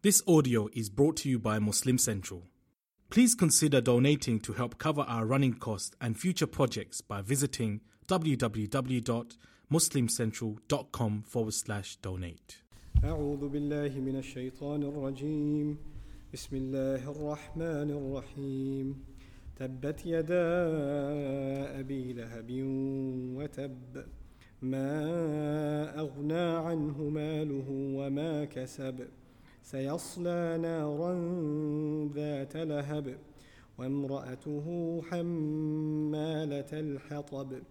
This audio is brought to you by Muslim Central. Please consider donating to help cover our running costs and future projects by visiting www.muslimcentral.com forward slash donate. أعوذ بالله من الشيطان الرجيم بسم الله الرحمن الرحيم تبت يدا أبي لهب وتب ما أغنى عنه ماله وما كسب سيصلى نارا ذات لهب وامرأته حمالة الحطب.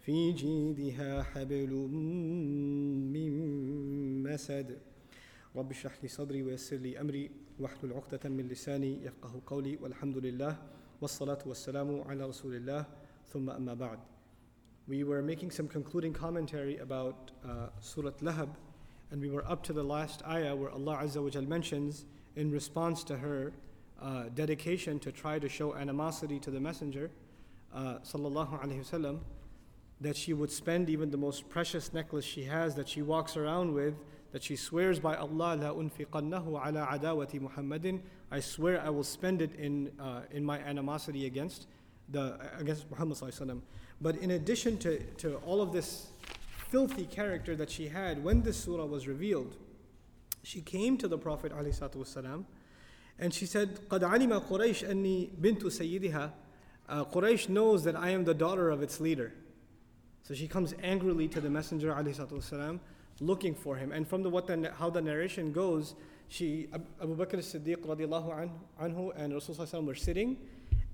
في جيدها حبل من مسد. رب اشرح لي صدري ويسر لي أمري واحلل عقدة من لساني يفقه قولي والحمد لله والصلاة والسلام على رسول الله. ثم أما بعد. We were making some concluding commentary about uh, Surah Lahab. And we were up to the last ayah where Allah Azza wa mentions in response to her uh, dedication to try to show animosity to the Messenger uh, sallallahu alaihi wasallam that she would spend even the most precious necklace she has that she walks around with that she swears by Allah la unfiqannahu ala adawati Muhammadin. I swear I will spend it in uh, in my animosity against the against Muhammad sallallahu alaihi wasallam but in addition to, to all of this filthy character that she had when this surah was revealed, she came to the Prophet ﷺ and she said, قَدْ عَلِمَ قُرَيْشْ أَنِّي بِنْتُ سَيِّدِهَا uh, Quraysh knows that I am the daughter of its leader. So she comes angrily to the Messenger ﷺ looking for him. And from the, what the, how the narration goes, she, Abu Bakr as-Siddiq radiallahu anhu and Rasulullah were sitting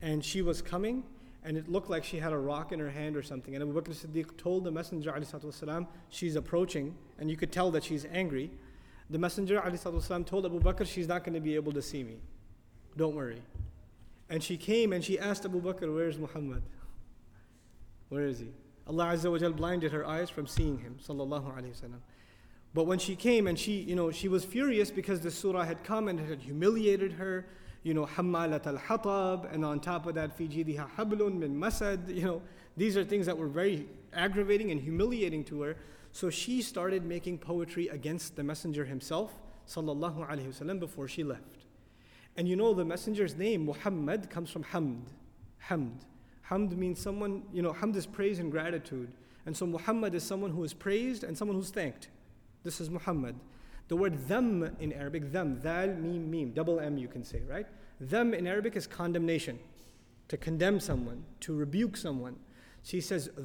and she was coming and it looked like she had a rock in her hand or something. And Abu Bakr Siddiq told the Messenger والسلام, she's approaching, and you could tell that she's angry. The Messenger والسلام, told Abu Bakr she's not going to be able to see me. Don't worry. And she came and she asked Abu Bakr, Where's Muhammad? Where is he? Allah Azza wa Jal blinded her eyes from seeing him. Sallallahu Alaihi Wasallam. But when she came and she, you know, she was furious because the surah had come and it had humiliated her you know, Hamalat al Hatab, and on top of that, Fijidiha hablun min masad. You know, these are things that were very aggravating and humiliating to her. So she started making poetry against the Messenger himself, sallallahu alaihi wasallam, before she left. And you know, the Messenger's name, Muhammad, comes from Hamd. Hamd. Hamd means someone, you know, Hamd is praise and gratitude. And so Muhammad is someone who is praised and someone who's thanked. This is Muhammad. The word them in Arabic, them, dal, mim, mim, double M you can say, right? Them in Arabic is condemnation, to condemn someone, to rebuke someone. She says, uh,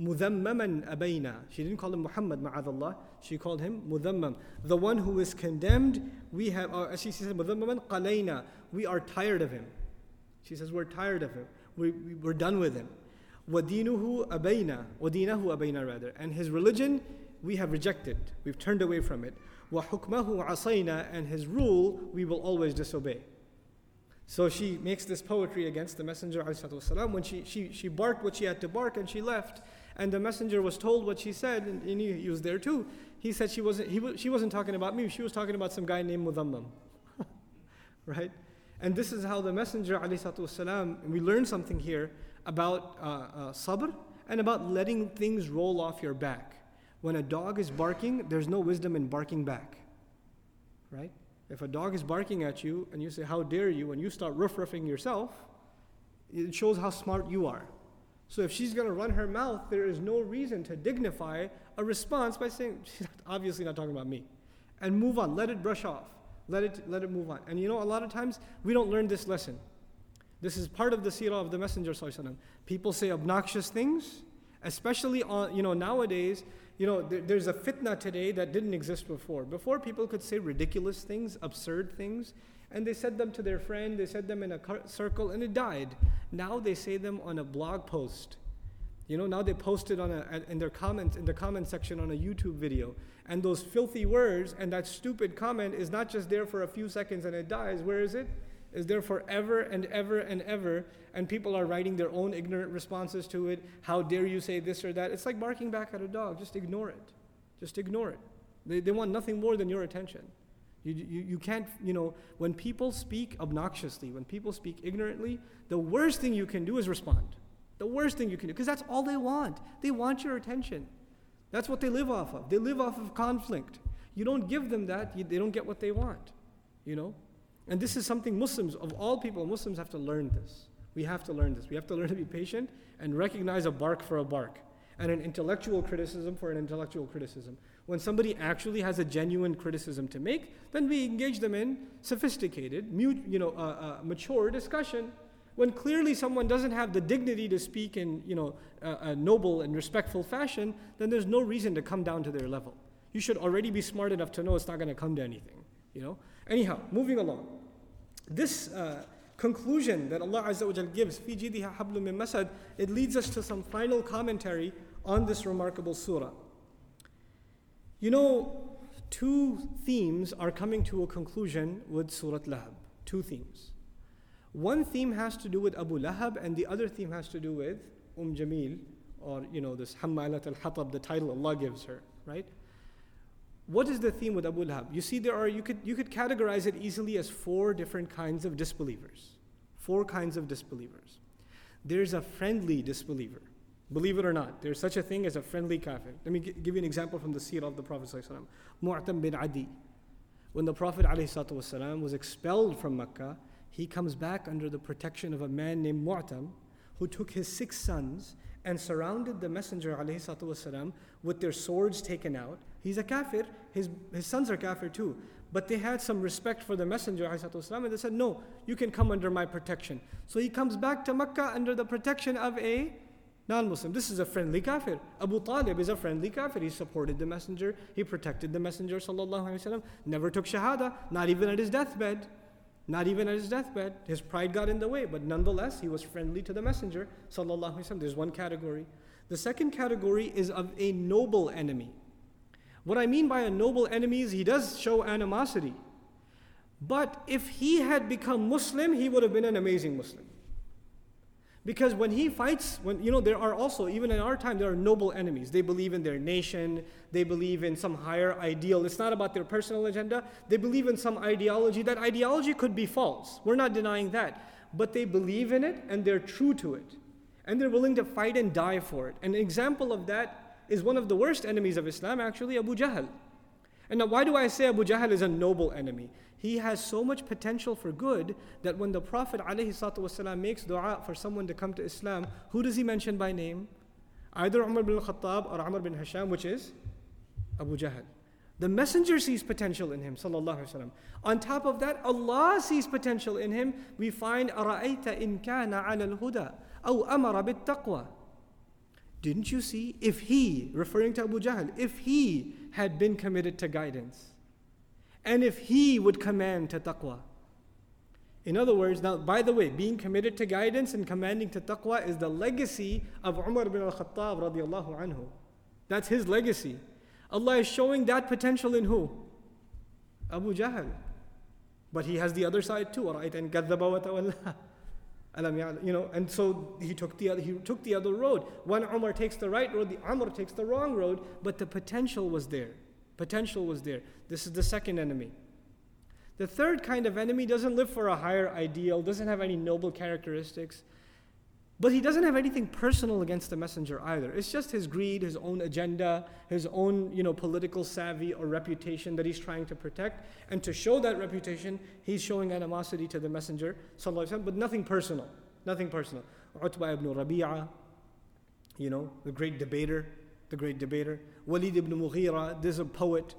mudammaman abayna. She didn't call him Muhammad, ma'adallah. She called him mudammam. The one who is condemned, we have, or she says, mudammaman qalayna. We are tired of him. She says, we're tired of him. We, we, we're done with him. Wadinuhu abayna. Wadinahu abayna rather. And his religion, we have rejected. We've turned away from it. وَحُكْمَهُ عَصَيْنَا And his rule we will always disobey. So she makes this poetry against the Messenger والسلام, when she, she, she barked what she had to bark and she left. And the Messenger was told what she said, and, and he, he, was there too. He said she wasn't, he, she wasn't talking about me, she was talking about some guy named Mudammam. right? And this is how the Messenger, والسلام, we learn something here about uh, uh, sabr and about letting things roll off your back. When a dog is barking, there's no wisdom in barking back. Right? If a dog is barking at you and you say, How dare you, and you start ruff ruffing yourself, it shows how smart you are. So if she's going to run her mouth, there is no reason to dignify a response by saying, She's obviously not talking about me. And move on, let it brush off. Let it, let it move on. And you know, a lot of times we don't learn this lesson. This is part of the seerah of the Messenger. People say obnoxious things, especially on, you know, nowadays you know, there, there's a fitna today that didn't exist before. Before, people could say ridiculous things, absurd things, and they said them to their friend, they said them in a circle, and it died. Now they say them on a blog post. You know, now they post it on a, in their comments, in the comment section on a YouTube video. And those filthy words and that stupid comment is not just there for a few seconds and it dies. Where is it? Is there forever and ever and ever, and people are writing their own ignorant responses to it. How dare you say this or that? It's like barking back at a dog. Just ignore it. Just ignore it. They, they want nothing more than your attention. You, you, you can't, you know, when people speak obnoxiously, when people speak ignorantly, the worst thing you can do is respond. The worst thing you can do, because that's all they want. They want your attention. That's what they live off of. They live off of conflict. You don't give them that, you, they don't get what they want. You know? And this is something Muslims, of all people, Muslims have to learn this. We have to learn this. We have to learn to be patient and recognize a bark for a bark and an intellectual criticism for an intellectual criticism. When somebody actually has a genuine criticism to make, then we engage them in sophisticated, mute, you know, uh, uh, mature discussion. When clearly someone doesn't have the dignity to speak in you know, a, a noble and respectful fashion, then there's no reason to come down to their level. You should already be smart enough to know it's not going to come to anything. You know? Anyhow, moving along. This uh, conclusion that Allah Azza wa gives, fi jidiha hablum min masad, it leads us to some final commentary on this remarkable surah. You know, two themes are coming to a conclusion with Surah Lahab. Two themes. One theme has to do with Abu Lahab, and the other theme has to do with Umm Jamil, or you know, this Hammalat al Hatab, the title Allah gives her, right? What is the theme with Abu Lahab? You see, there are you could you could categorize it easily as four different kinds of disbelievers. Four kinds of disbelievers. There's a friendly disbeliever. Believe it or not, there's such a thing as a friendly kafir. Let me g- give you an example from the seerah of the Prophet Mut'im bin Adi. When the Prophet ﷺ was expelled from Mecca, he comes back under the protection of a man named Mut'im who took his six sons and surrounded the Messenger ﷺ with their swords taken out. He's a kafir, his, his sons are kafir too. But they had some respect for the Messenger ﷺ and they said, No, you can come under my protection. So he comes back to Mecca under the protection of a non-Muslim. This is a friendly kafir. Abu Talib is a friendly kafir. He supported the messenger. He protected the messenger wasallam. Never took shahada, not even at his deathbed. Not even at his deathbed. His pride got in the way, but nonetheless, he was friendly to the messenger sallallahu alaihi wasallam. There's one category. The second category is of a noble enemy. What I mean by a noble enemy is he does show animosity. But if he had become Muslim, he would have been an amazing Muslim. Because when he fights, when you know, there are also, even in our time, there are noble enemies. They believe in their nation, they believe in some higher ideal. It's not about their personal agenda. They believe in some ideology. That ideology could be false. We're not denying that. But they believe in it and they're true to it. And they're willing to fight and die for it. An example of that is one of the worst enemies of Islam, actually, Abu Jahl. And now, why do I say Abu Jahl is a noble enemy? He has so much potential for good that when the Prophet ﷺ makes dua for someone to come to Islam, who does he mention by name? Either Umar bin Khattab or Umar bin Hisham, which is Abu Jahl. The messenger sees potential in him, sallallahu On top of that, Allah sees potential in him. We find araita in kana al huda الْهُدَى أَوْ أَمَرَ taqwa. Didn't you see? If he, referring to Abu Jahl, if he had been committed to guidance, and if he would command to taqwa. In other words, now, by the way, being committed to guidance and commanding to taqwa is the legacy of Umar bin al Khattab anhu. That's his legacy. Allah is showing that potential in who? Abu Jahl. But he has the other side too, right? And you know, and so he took the other, he took the other road. One Umar takes the right road, the Umar takes the wrong road, but the potential was there. Potential was there. This is the second enemy. The third kind of enemy doesn't live for a higher ideal, doesn't have any noble characteristics, but he doesn't have anything personal against the messenger either. It's just his greed, his own agenda, his own you know, political savvy or reputation that he's trying to protect. And to show that reputation, he's showing animosity to the messenger, but nothing personal. Nothing personal. Utbah ibn Rabi'ah, you know, the great debater, the great debater. Walid ibn Mughira, this is a poet,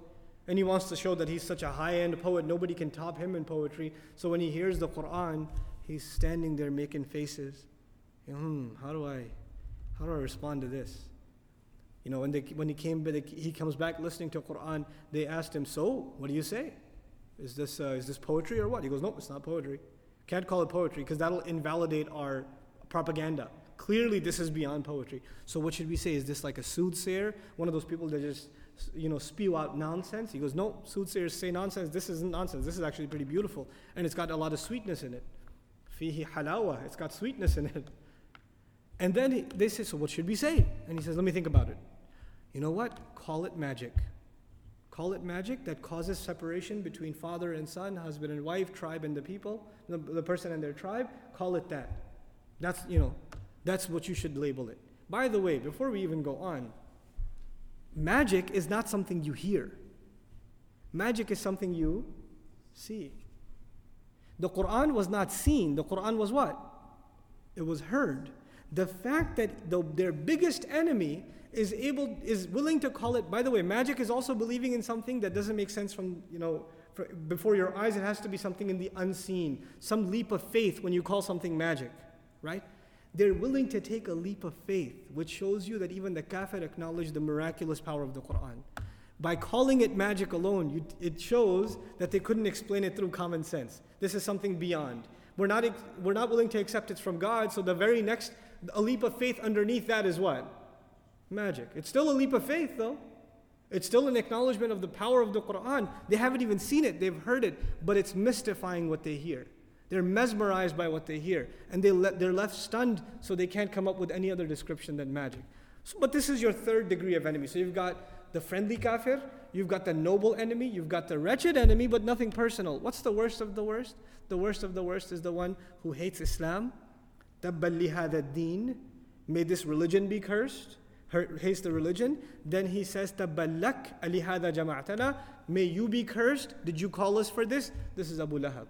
and he wants to show that he's such a high end poet, nobody can top him in poetry. So when he hears the Quran, he's standing there making faces. Hmm, how do I, how do I respond to this? You know, when, they, when he came, he comes back listening to Quran. They asked him, "So, what do you say? Is this uh, is this poetry or what?" He goes, "No, it's not poetry. Can't call it poetry because that'll invalidate our propaganda." Clearly, this is beyond poetry. So, what should we say? Is this like a soothsayer? One of those people that just, you know, spew out nonsense? He goes, No, soothsayers say nonsense. This isn't nonsense. This is actually pretty beautiful. And it's got a lot of sweetness in it. Fihi halawa. It's got sweetness in it. And then he, they say, So, what should we say? And he says, Let me think about it. You know what? Call it magic. Call it magic that causes separation between father and son, husband and wife, tribe and the people, the, the person and their tribe. Call it that. That's, you know, that's what you should label it. By the way, before we even go on, magic is not something you hear. Magic is something you see. The Quran was not seen, the Quran was what? It was heard. The fact that the, their biggest enemy is able is willing to call it by the way magic is also believing in something that doesn't make sense from you know for, before your eyes. It has to be something in the unseen some leap of faith when you call something magic right? They're willing to take a leap of faith which shows you that even the kafir acknowledge the miraculous power of the quran. By calling it magic alone you, it shows that they couldn't explain it through common sense. This is something beyond. We're not, we're not willing to accept it from god so the very next a leap of faith underneath that is what magic. It's still a leap of faith, though. It's still an acknowledgement of the power of the Quran. They haven't even seen it, they've heard it, but it's mystifying what they hear. They're mesmerized by what they hear, and they le- they're left stunned, so they can't come up with any other description than magic. So, but this is your third degree of enemy. So you've got the friendly kafir, you've got the noble enemy, you've got the wretched enemy, but nothing personal. What's the worst of the worst? The worst of the worst is the one who hates Islam. تَبَّلِ هَذَا الدِّينِ May this religion be cursed hates the religion, then he says, Taballak alihada jama'atana, may you be cursed. Did you call us for this? This is Abu Lahab.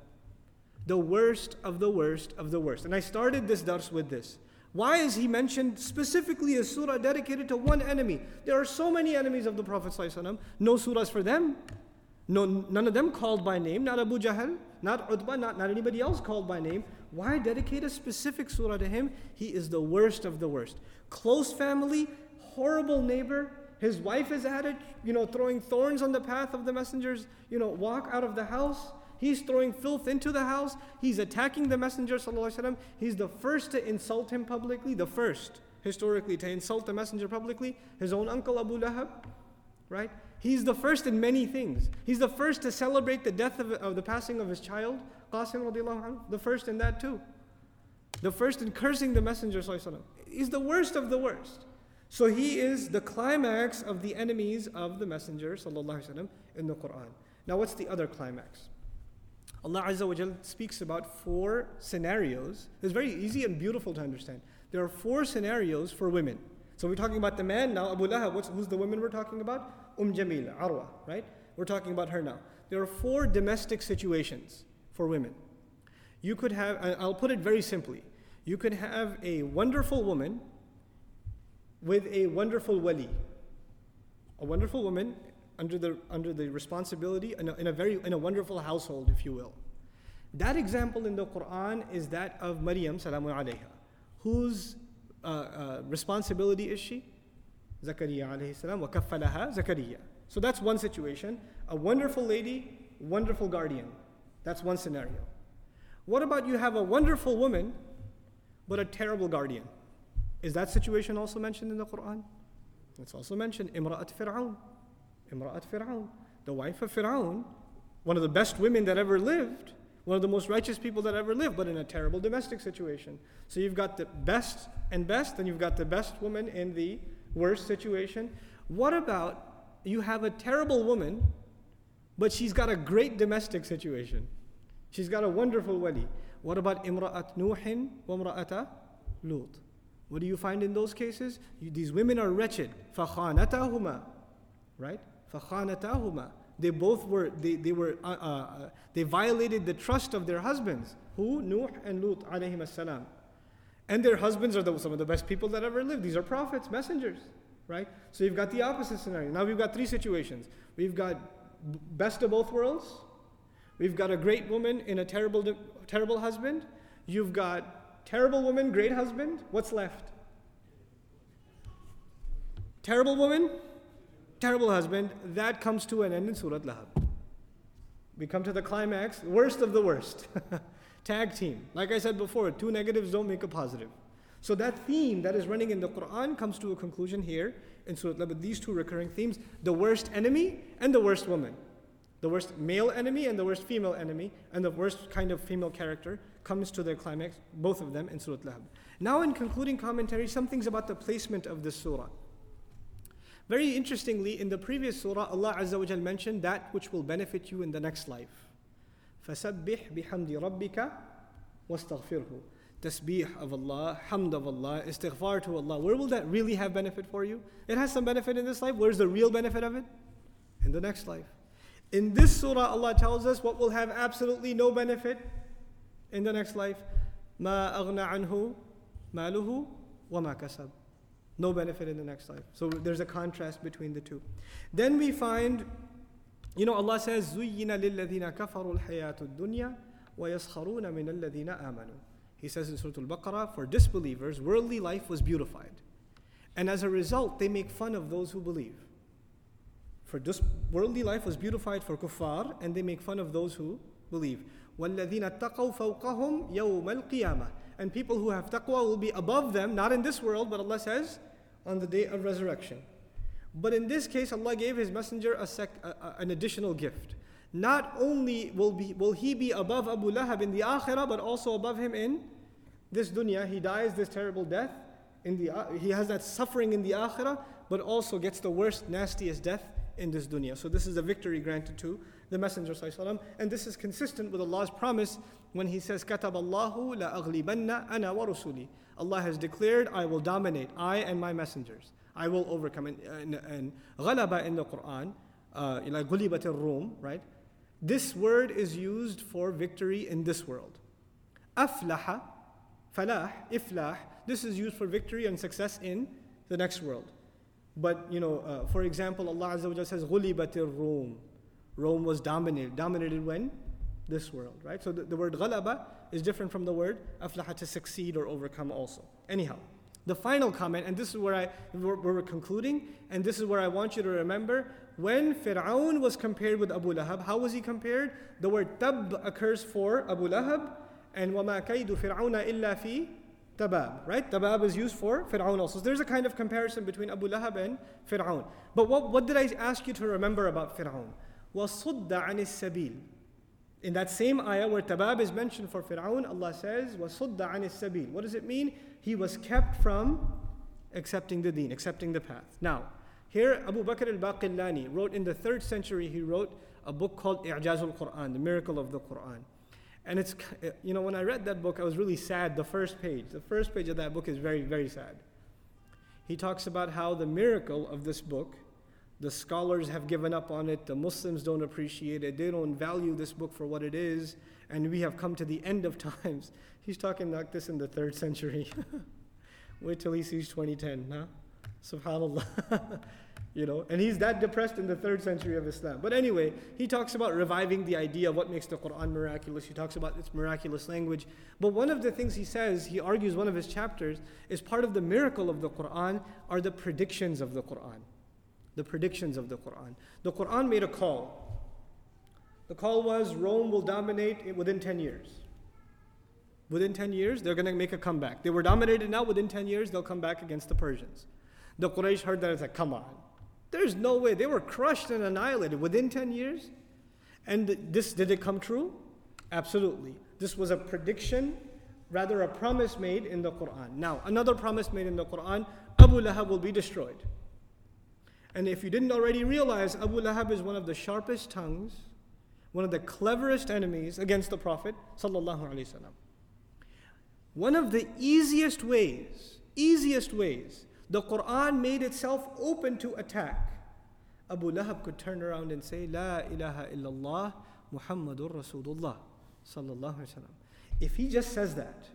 The worst of the worst of the worst. And I started this dars with this. Why is he mentioned specifically a surah dedicated to one enemy? There are so many enemies of the Prophet. No surahs for them. No, none of them called by name, not Abu Jahl, not Utbah, not, not anybody else called by name. Why dedicate a specific surah to him? He is the worst of the worst. Close family, horrible neighbor. His wife is at it, you know, throwing thorns on the path of the messengers, you know, walk out of the house. He's throwing filth into the house. He's attacking the messenger, sallallahu He's the first to insult him publicly, the first, historically, to insult the messenger publicly. His own uncle Abu Lahab, right? He's the first in many things. He's the first to celebrate the death of, of the passing of his child, Qasim radiallahu anhu, the first in that too. The first in cursing the messenger, sallallahu He's the worst of the worst. So he is the climax of the enemies of the Messenger وسلم, in the Quran. Now, what's the other climax? Allah Azza wa Jal speaks about four scenarios. It's very easy and beautiful to understand. There are four scenarios for women. So we're talking about the man now, Abu Lahab. What's, who's the woman we're talking about? Umm Jamila, Arwa, right? We're talking about her now. There are four domestic situations for women. You could have, I'll put it very simply. You could have a wonderful woman with a wonderful wali, a wonderful woman under the, under the responsibility in a, in a very in a wonderful household, if you will. That example in the Quran is that of Maryam, salamu alayha, whose uh, uh, responsibility is she? Zakaria alayhi salam, wa kaffalaha Zakaria. So that's one situation. A wonderful lady, wonderful guardian. That's one scenario. What about you have a wonderful woman, but a terrible guardian? Is that situation also mentioned in the Quran? It's also mentioned Imra'at Fir'aun. Imra'at Fir'aun. The wife of Fir'aun, one of the best women that ever lived, one of the most righteous people that ever lived, but in a terrible domestic situation. So you've got the best and best, and you've got the best woman in the worst situation. What about you have a terrible woman, but she's got a great domestic situation? She's got a wonderful wali. What about Imra'at Nuhin wa Imra'ata Lut? What do you find in those cases? You, these women are wretched. فَخَانَتَهُمَا Right? فَخَانَتَهُمَا They both were, they, they were, uh, uh, uh, they violated the trust of their husbands. Who? Nuh and Lut alayhim as-salam. And their husbands are the, some of the best people that ever lived. These are prophets, messengers, right? So you've got the opposite scenario. Now we've got three situations. We've got best of both worlds. We've got a great woman in a terrible, terrible husband. You've got Terrible woman, great husband. What's left? Terrible woman, terrible husband. That comes to an end in Surah Lahab. We come to the climax, worst of the worst. Tag team. Like I said before, two negatives don't make a positive. So that theme that is running in the Quran comes to a conclusion here in Surah Lahab, these two recurring themes, the worst enemy and the worst woman. The worst male enemy and the worst female enemy, and the worst kind of female character comes to their climax, both of them in Surah Al-Lahab. Now in concluding commentary, some things about the placement of this surah. Very interestingly, in the previous surah, Allah Azza wa mentioned that which will benefit you in the next life. فَسَبِّحْ بِحَمْدِ رَبِّكَ وَاسْتَغْفِرْهُ Tasbih of Allah, hamd of Allah, istighfar to Allah. Where will that really have benefit for you? It has some benefit in this life. Where's the real benefit of it? In the next life. In this surah, Allah tells us what will have absolutely no benefit In the next life, ما أغنى عنه ماله وما كسب. No benefit in the next life. So there's a contrast between the two. Then we find, you know, Allah says, زُيِّنَ لِلَّذِينَ كَفَرُوا الْحَيَاةُ الدُّنْيَا وَيَسْخَرُونَ مِنَ الَّذِينَ آمَنُوا He says in Surah Al-Baqarah, for disbelievers, worldly life was beautified. And as a result, they make fun of those who believe. For dis- worldly life was beautified for kuffar, and they make fun of those who believe. وَالَّذِينَ اتَّقَوْا فَوْقَهُمْ يَوْمَ الْقِيَامَةِ And people who have taqwa will be above them, not in this world, but Allah says, on the day of resurrection. But in this case, Allah gave His Messenger a sec- a, a, an additional gift. Not only will, be, will he be above Abu Lahab in the akhirah, but also above him in this dunya. He dies this terrible death. In the, he has that suffering in the akhirah, but also gets the worst, nastiest death in this dunya. So this is a victory granted to the Messenger and this is consistent with Allah's promise when He says, "Katab Allahu la aghlibanna ana wa rusuli." Allah has declared, "I will dominate, I and my messengers. I will overcome." And, and, ghalaba in the Quran, uh, like ghulibat rum right? This word is used for victory in this world. Aflaha, falah, iflah. This is used for victory and success in the next world. But you know, uh, for example, Allah Azza wa says, "Ghulibatir Rum." Rome was dominated. Dominated when? This world, right? So the, the word ghalaba is different from the word aflaha to succeed or overcome also. Anyhow, the final comment, and this is where I where we're concluding, and this is where I want you to remember when Fir'aun was compared with Abu Lahab, how was he compared? The word tab occurs for Abu Lahab, and وَمَا كَيْدُ فِرْعَوْنَ إِلَّا فِي tabab, right? Tabab is used for Fir'aun also. So there's a kind of comparison between Abu Lahab and Fir'aun. But what, what did I ask you to remember about Fir'aun? وَصُدَّ عَنِ السَّبِيلِ In that same ayah where tabab is mentioned for Fir'aun, Allah says, وَصُدَّ عَنِ السَّبِيلِ What does it mean? He was kept from accepting the deen, accepting the path. Now, here Abu Bakr al-Baqillani wrote in the 3rd century, he wrote a book called I'jazul Quran, the miracle of the Quran. And it's, you know, when I read that book, I was really sad. The first page, the first page of that book is very, very sad. He talks about how the miracle of this book, the scholars have given up on it, the Muslims don't appreciate it, they don't value this book for what it is, and we have come to the end of times. He's talking like this in the third century. Wait till he sees 2010, huh? Subhanallah. you know, and he's that depressed in the third century of Islam. But anyway, he talks about reviving the idea of what makes the Quran miraculous. He talks about its miraculous language. But one of the things he says, he argues one of his chapters, is part of the miracle of the Quran are the predictions of the Quran. The predictions of the Quran. The Quran made a call. The call was Rome will dominate within 10 years. Within 10 years, they're going to make a comeback. They were dominated now, within 10 years, they'll come back against the Persians. The Quraysh heard that and said, Come on. There's no way. They were crushed and annihilated within 10 years. And this, did it come true? Absolutely. This was a prediction, rather a promise made in the Quran. Now, another promise made in the Quran Abu Lahab will be destroyed. And if you didn't already realize, Abu Lahab is one of the sharpest tongues, one of the cleverest enemies against the Prophet. One of the easiest ways, easiest ways the Quran made itself open to attack. Abu Lahab could turn around and say, La ilaha illallah Muhammadur Rasulullah. If he just says that,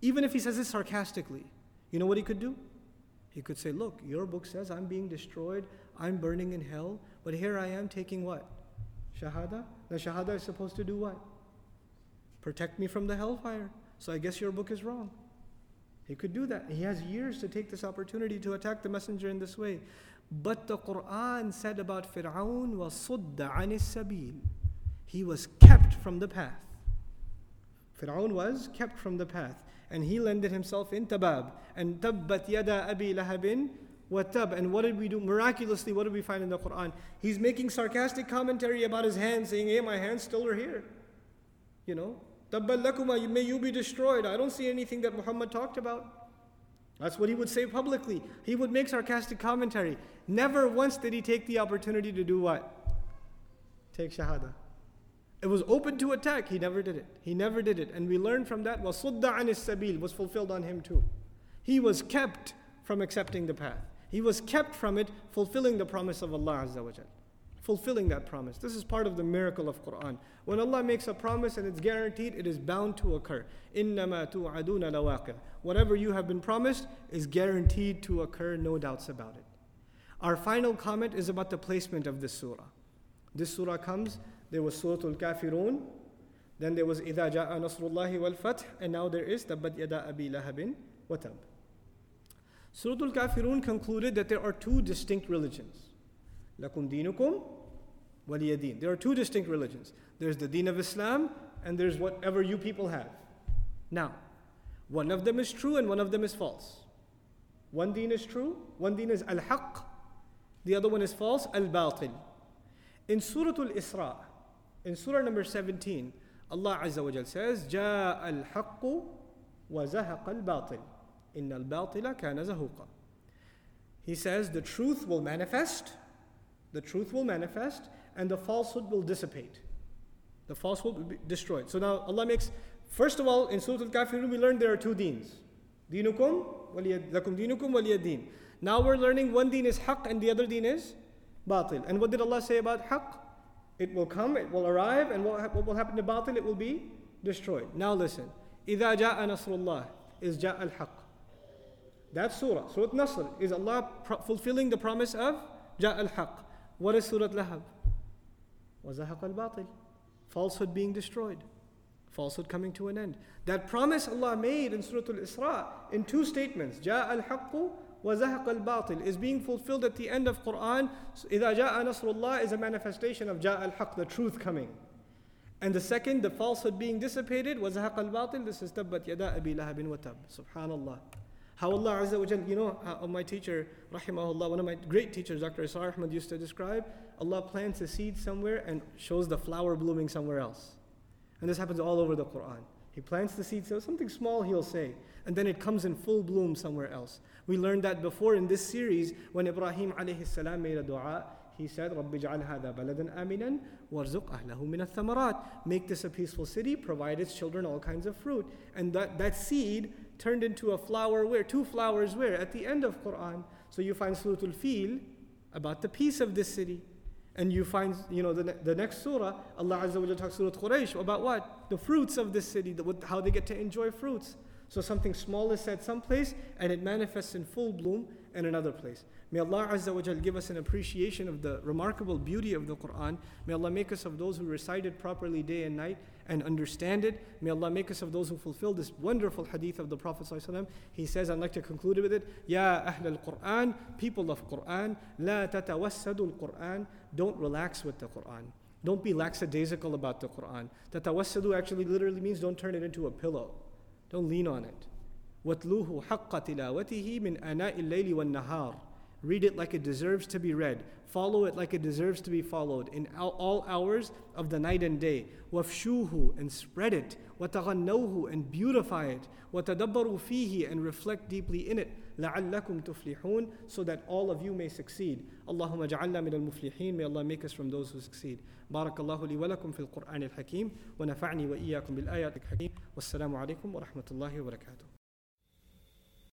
even if he says it sarcastically, you know what he could do? He could say, Look, your book says I'm being destroyed, I'm burning in hell, but here I am taking what? Shahada? The Shahada is supposed to do what? Protect me from the hellfire. So I guess your book is wrong. He could do that. He has years to take this opportunity to attack the messenger in this way. But the Quran said about Fir'aun was sudda anis sabil. He was kept from the path. Fir'aun was kept from the path. And he landed himself in Tabab. And tabbat yada abi lahabin watab. And what did we do? Miraculously, what did we find in the Quran? He's making sarcastic commentary about his hands, saying, Hey, my hands still are here. You know, Tabbalakuma, may you be destroyed. I don't see anything that Muhammad talked about. That's what he would say publicly. He would make sarcastic commentary. Never once did he take the opportunity to do what? Take Shahada. It was open to attack. He never did it. He never did it. And we learn from that, وَصُدَّ عَنِ السَّبِيلِ was fulfilled on him too. He was kept from accepting the path. He was kept from it, fulfilling the promise of Allah Azza wa fulfilling that promise. This is part of the miracle of Quran. When Allah makes a promise and it's guaranteed, it is bound to occur. إِنَّمَا تُوعَدُونَ لَوَاقِعٌ Whatever you have been promised is guaranteed to occur, no doubts about it. Our final comment is about the placement of this surah. This surah comes, there was Surah Al-Kafirun, then there was إِذَا جَاءَ نَصْرُ اللَّهِ وَالْفَتْحِ and now there is تَبَّتْ يَدَا أَبِي لَهَبٍ وَتَبٍ Surah Al-Kafirun concluded that there are two distinct religions. لَكُمْ دِينُكُمْ وَلِيَ There are two distinct religions. There's the deen of Islam and there's whatever you people have. Now, one of them is true and one of them is false. One deen is true, one deen is al-haq, the other one is false, al-batil. In Surah Al-Isra, in Surah number 17, Allah Azza wa Jal says, جَاءَ الْحَقُّ وَزَهَقَ الْبَاطِلِ إِنَّ الْبَاطِلَ كَانَ زَهُوقًا He says, the truth will manifest, the truth will manifest, and the falsehood will dissipate. The falsehood will be destroyed. So now Allah makes, first of all, in Surah Al-Kafirun, we learned there are two deens. Dinukum, lakum dinukum waliyad Now we're learning one deen is haqq and the other deen is batil. And what did Allah say about haqq? It will come, it will arrive, and what, what will happen to batil? It will be destroyed. Now listen. إِذَا جَاءَ نَصْرُ اللَّهِ is جَاءَ الْحَقِّ That surah, Surah Nasr, is Allah fulfilling the promise of جَاءَ الْحَقِّ What is Surah Lahab? وَزَهَقَ الْبَاطِلِ Falsehood being destroyed. Falsehood coming to an end. That promise Allah made in Surah Al-Isra in two statements. جَاءَ الْحَقُّ وَزَهَقَ الْبَاطِلِ is being fulfilled at the end of Quran. إِذَا جَاءَ نَصْرُ اللَّهِ is a manifestation of جَاءَ الْحَقُّ, the truth coming. And the second, the falsehood being dissipated, وَزَهَقَ الْبَاطِلِ This is تَبَّتْ يَدَا أَبِي لَهَبٍ وَتَبٍ Subhanallah. How Allah Azza wa Jalla. you know, uh, how my teacher, rahimahullah, one of my great teachers, Dr. Israr Ahmad, used to describe Allah plants a seed somewhere and shows the flower blooming somewhere else. And this happens all over the Quran. He plants the seed, so something small he'll say, and then it comes in full bloom somewhere else. We learned that before in this series when Ibrahim alayhi salam made a dua. He said, رَبِّ هَذَا بَلَدًا آمِنًا وَارْزُقْ مِنَ الثَّمَرَاتِ Make this a peaceful city, provide its children all kinds of fruit. And that, that seed turned into a flower where? Two flowers where? At the end of Quran. So you find Surah Al-Fil about the peace of this city. And you find, you know, the, the next surah, Allah Azza wa Jalla talks Surah Quraysh about what? The fruits of this city, the, how they get to enjoy fruits. So something small is said someplace and it manifests in full bloom in another place. May Allah Azza wa Jal give us an appreciation of the remarkable beauty of the Quran. May Allah make us of those who recite it properly day and night and understand it. May Allah make us of those who fulfill this wonderful hadith of the Prophet ﷺ. He says, I'd like to conclude with it, Ya Ahl al-Quran, people of Quran, La tatawassadu al-Quran, don't relax with the Quran. Don't be lackadaisical about the Quran. Tatawassadu actually literally means don't turn it into a pillow. Don't lean on it. وَاتْلُوهُ حَقَّ تِلَاوَتِهِ مِنْ أَنَاءِ اللَّيْلِ وَالنَّهَارِ Read it like it deserves to be read. Follow it like it deserves to be followed in all hours of the night and day. وَافْشُوهُ and spread it. وَتَغَنَّوْهُ and beautify it. وَتَدَبَّرُوا فِيهِ and reflect deeply in it. لَعَلَّكُمْ تُفْلِحُونَ so that all of you may succeed. اللهم اجعلنا من المفلحين. May Allah make us from those who succeed. بارك الله لي ولكم في القرآن الحكيم ونفعني وإياكم بالآيات الحكيم والسلام عليكم ورحمة الله وبركاته